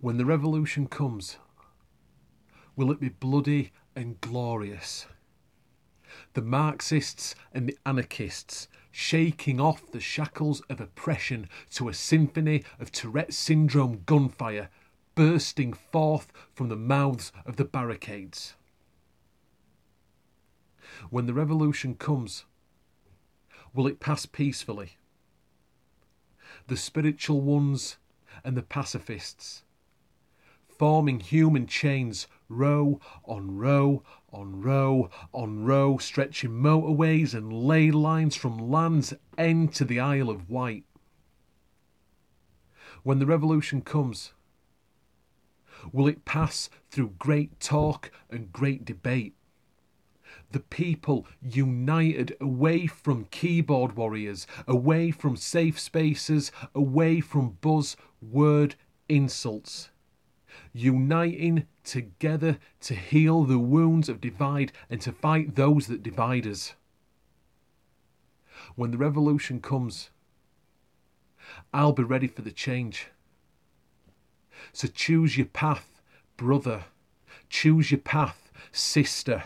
When the revolution comes, will it be bloody and glorious? The Marxists and the anarchists shaking off the shackles of oppression to a symphony of Tourette syndrome gunfire bursting forth from the mouths of the barricades. When the revolution comes, will it pass peacefully? The spiritual ones and the pacifists forming human chains, row on row on row on row, stretching motorways and ley lines from Land's End to the Isle of Wight. When the revolution comes, will it pass through great talk and great debate? The people united away from keyboard warriors, away from safe spaces, away from buzzword insults uniting together to heal the wounds of divide and to fight those that divide us. When the revolution comes, I'll be ready for the change. So choose your path, brother. Choose your path, sister.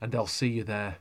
And I'll see you there.